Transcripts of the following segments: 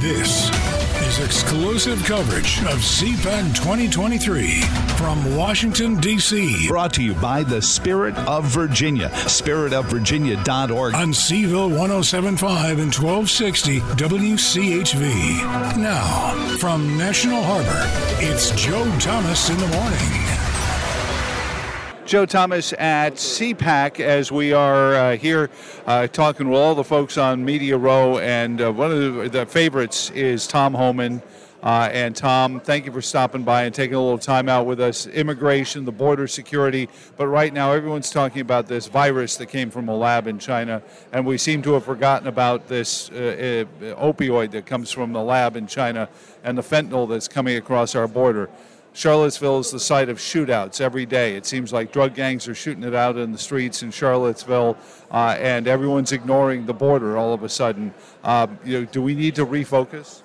This is exclusive coverage of CPAC 2023 from Washington, D.C. Brought to you by the Spirit of Virginia, spiritofvirginia.org. On Cville 1075 and 1260 WCHV. Now, from National Harbor, it's Joe Thomas in the morning. Joe Thomas at CPAC as we are uh, here uh, talking with all the folks on Media Row. And uh, one of the, the, favorites is Tom Homan. Uh, and Tom, thank you for stopping by and taking a little time out with us. Immigration, the border security, but right now everyone's talking about this virus that came from a lab in China, and we seem to have forgotten about this uh, uh, opioid that comes from the lab in China and the fentanyl that's coming across our border. Charlottesville is the site of shootouts every day. It seems like drug gangs are shooting it out in the streets in Charlottesville, uh, and everyone's ignoring the border all of a sudden. Uh, you know, do we need to refocus?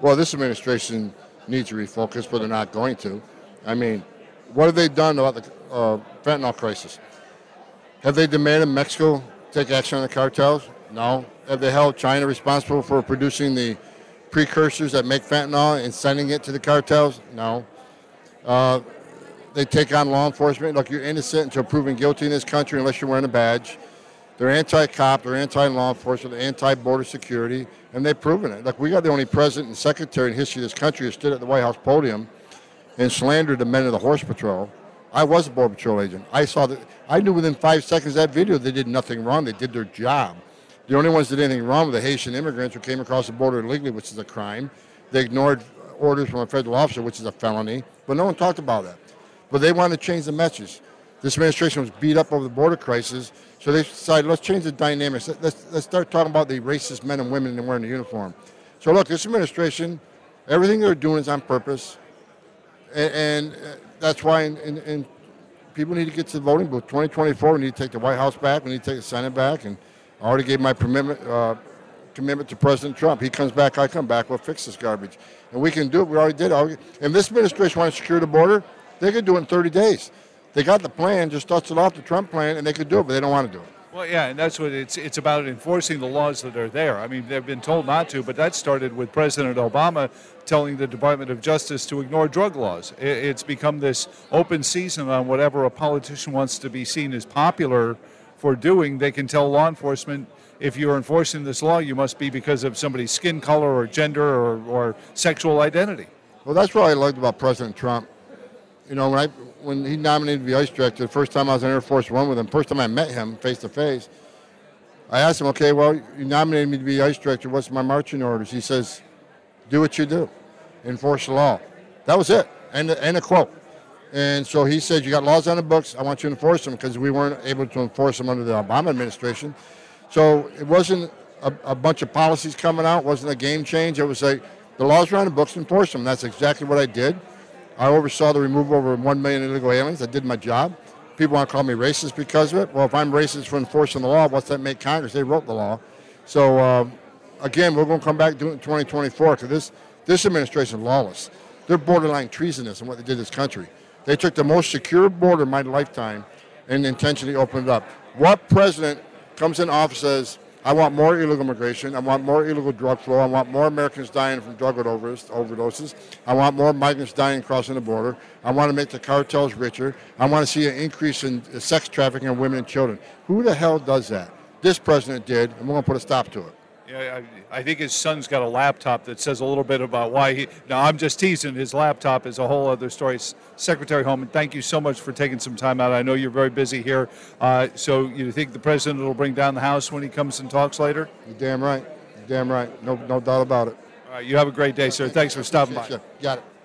Well, this administration needs to refocus, but they're not going to. I mean, what have they done about the uh, fentanyl crisis? Have they demanded Mexico take action on the cartels? No. Have they held China responsible for producing the precursors that make fentanyl and sending it to the cartels? No. Uh, they take on law enforcement. Look, you're innocent until proven guilty in this country unless you're wearing a badge. They're anti-cop, they're anti-law enforcement, they're anti-border security, and they've proven it. Look, we got the only president and secretary in history of this country who stood at the White House podium and slandered the men of the Horse Patrol. I was a Border Patrol agent. I saw that. I knew within five seconds that video they did nothing wrong. They did their job. The only ones that did anything wrong were the Haitian immigrants who came across the border illegally, which is a crime. They ignored orders from a federal officer, which is a felony. But no one talked about that. But they wanted to change the message. This administration was beat up over the border crisis, so they decided let's change the dynamics. Let's, let's start talking about the racist men and women that wearing the uniform. So look, this administration, everything they're doing is on purpose, and, and uh, that's why in, in, in people need to get to the voting booth. 2024, we need to take the White House back. We need to take the Senate back, and I already gave my commitment, uh, commitment to President Trump. He comes back, I come back. We'll fix this garbage, and we can do it. We already did. it. And this administration wants to secure the border. They could do it in 30 days. They got the plan, just dust it off the Trump plan, and they could do it, but they don't want to do it. Well, yeah, and that's what it's it's about enforcing the laws that are there. I mean, they've been told not to, but that started with President Obama telling the Department of Justice to ignore drug laws. It's become this open season on whatever a politician wants to be seen as popular for doing. They can tell law enforcement if you're enforcing this law, you must be because of somebody's skin color or gender or, or sexual identity. Well, that's what I liked about President Trump. You know, when I when he nominated to be ICE director, the first time I was in Air Force One with him, first time I met him face to face, I asked him, okay, well, you nominated me to be ICE director. What's my marching orders? He says, do what you do, enforce the law. That was it, and, and a quote. And so he said, you got laws on the books. I want you to enforce them because we weren't able to enforce them under the Obama administration. So it wasn't a, a bunch of policies coming out. It wasn't a game change. It was like the laws are on the books, enforce them. That's exactly what I did. I oversaw the removal of over 1 million illegal aliens. I did my job. People want to call me racist because of it. Well, if I'm racist for enforcing the law, what's that make Congress? They wrote the law. So, uh, again, we're going to come back to it in 2024 because this, this administration is lawless. They're borderline treasonous in what they did to this country. They took the most secure border in my lifetime and intentionally opened it up. What president comes in office says, I want more illegal immigration. I want more illegal drug flow. I want more Americans dying from drug overdoses. I want more migrants dying crossing the border. I want to make the cartels richer. I want to see an increase in sex trafficking of women and children. Who the hell does that? This president did, and we're going to put a stop to it. Yeah, I, I, think his son's got a laptop that says a little bit about why he. Now, I'm just teasing. His laptop is a whole other story. Secretary Homan, thank you so much for taking some time out. I know you're very busy here. Uh, so, you think the president will bring down the House when he comes and talks later? You're damn right. You're damn right. No, no doubt about it. All right. You have a great day, sir. Thanks for stopping by. Got it.